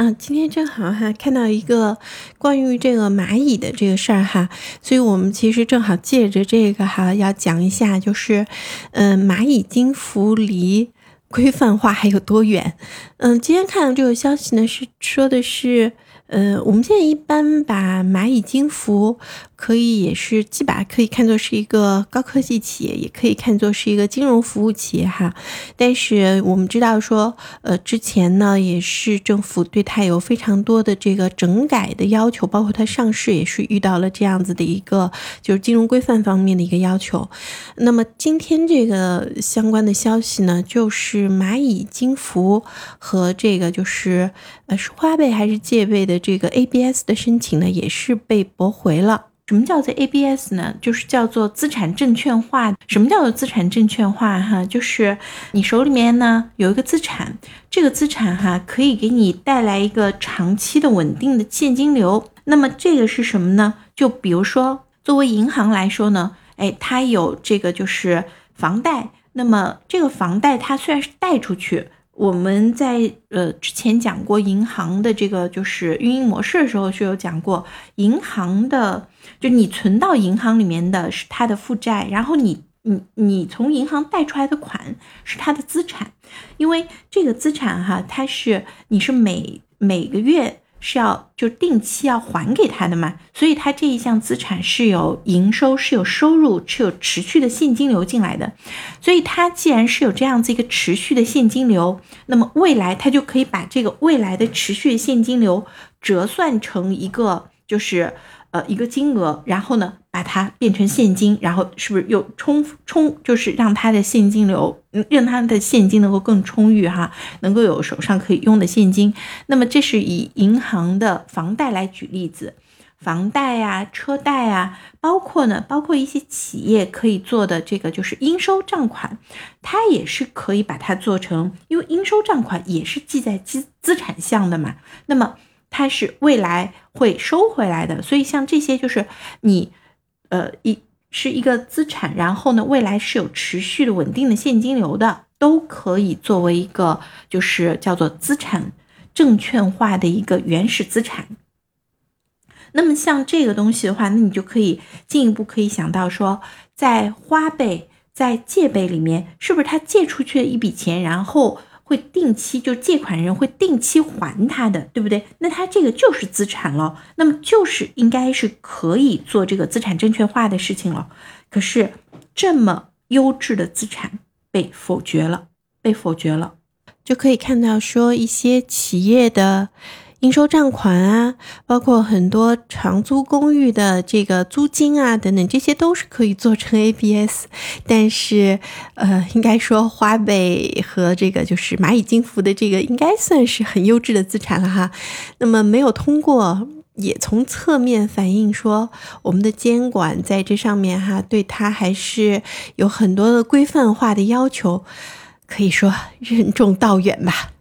嗯，今天正好哈看到一个关于这个蚂蚁的这个事儿哈，所以我们其实正好借着这个哈要讲一下，就是嗯蚂蚁金服离规范化还有多远？嗯，今天看到这个消息呢，是说的是。呃，我们现在一般把蚂蚁金服可以也是既把可以看作是一个高科技企业，也可以看作是一个金融服务企业哈。但是我们知道说，呃，之前呢也是政府对它有非常多的这个整改的要求，包括它上市也是遇到了这样子的一个就是金融规范方面的一个要求。那么今天这个相关的消息呢，就是蚂蚁金服和这个就是呃是花呗还是借呗的。这个 ABS 的申请呢，也是被驳回了。什么叫做 ABS 呢？就是叫做资产证券化。什么叫做资产证券化？哈，就是你手里面呢有一个资产，这个资产哈可以给你带来一个长期的稳定的现金流。那么这个是什么呢？就比如说，作为银行来说呢，哎，它有这个就是房贷。那么这个房贷它虽然是贷出去。我们在呃之前讲过银行的这个就是运营模式的时候，是有讲过银行的，就你存到银行里面的是它的负债，然后你你你从银行贷出来的款是它的资产，因为这个资产哈，它是你是每每个月。是要就定期要还给他的嘛，所以他这一项资产是有营收，是有收入，是有持续的现金流进来的。所以他既然是有这样子一个持续的现金流，那么未来他就可以把这个未来的持续现金流折算成一个就是。呃，一个金额，然后呢，把它变成现金，然后是不是又充充，就是让它的现金流，嗯让它的现金能够更充裕哈，能够有手上可以用的现金。那么这是以银行的房贷来举例子，房贷呀、车贷啊，包括呢，包括一些企业可以做的这个就是应收账款，它也是可以把它做成，因为应收账款也是记在资资产项的嘛。那么它是未来会收回来的，所以像这些就是你，呃，一是一个资产，然后呢，未来是有持续的稳定的现金流的，都可以作为一个就是叫做资产证券化的一个原始资产。那么像这个东西的话，那你就可以进一步可以想到说，在花呗、在借呗里面，是不是他借出去的一笔钱，然后。会定期就借款人会定期还他的，对不对？那他这个就是资产了，那么就是应该是可以做这个资产证券化的事情了。可是这么优质的资产被否决了，被否决了，就可以看到说一些企业的。应收账款啊，包括很多长租公寓的这个租金啊，等等，这些都是可以做成 ABS。但是，呃，应该说花呗和这个就是蚂蚁金服的这个，应该算是很优质的资产了哈。那么没有通过，也从侧面反映说，我们的监管在这上面哈，对它还是有很多的规范化的要求，可以说任重道远吧。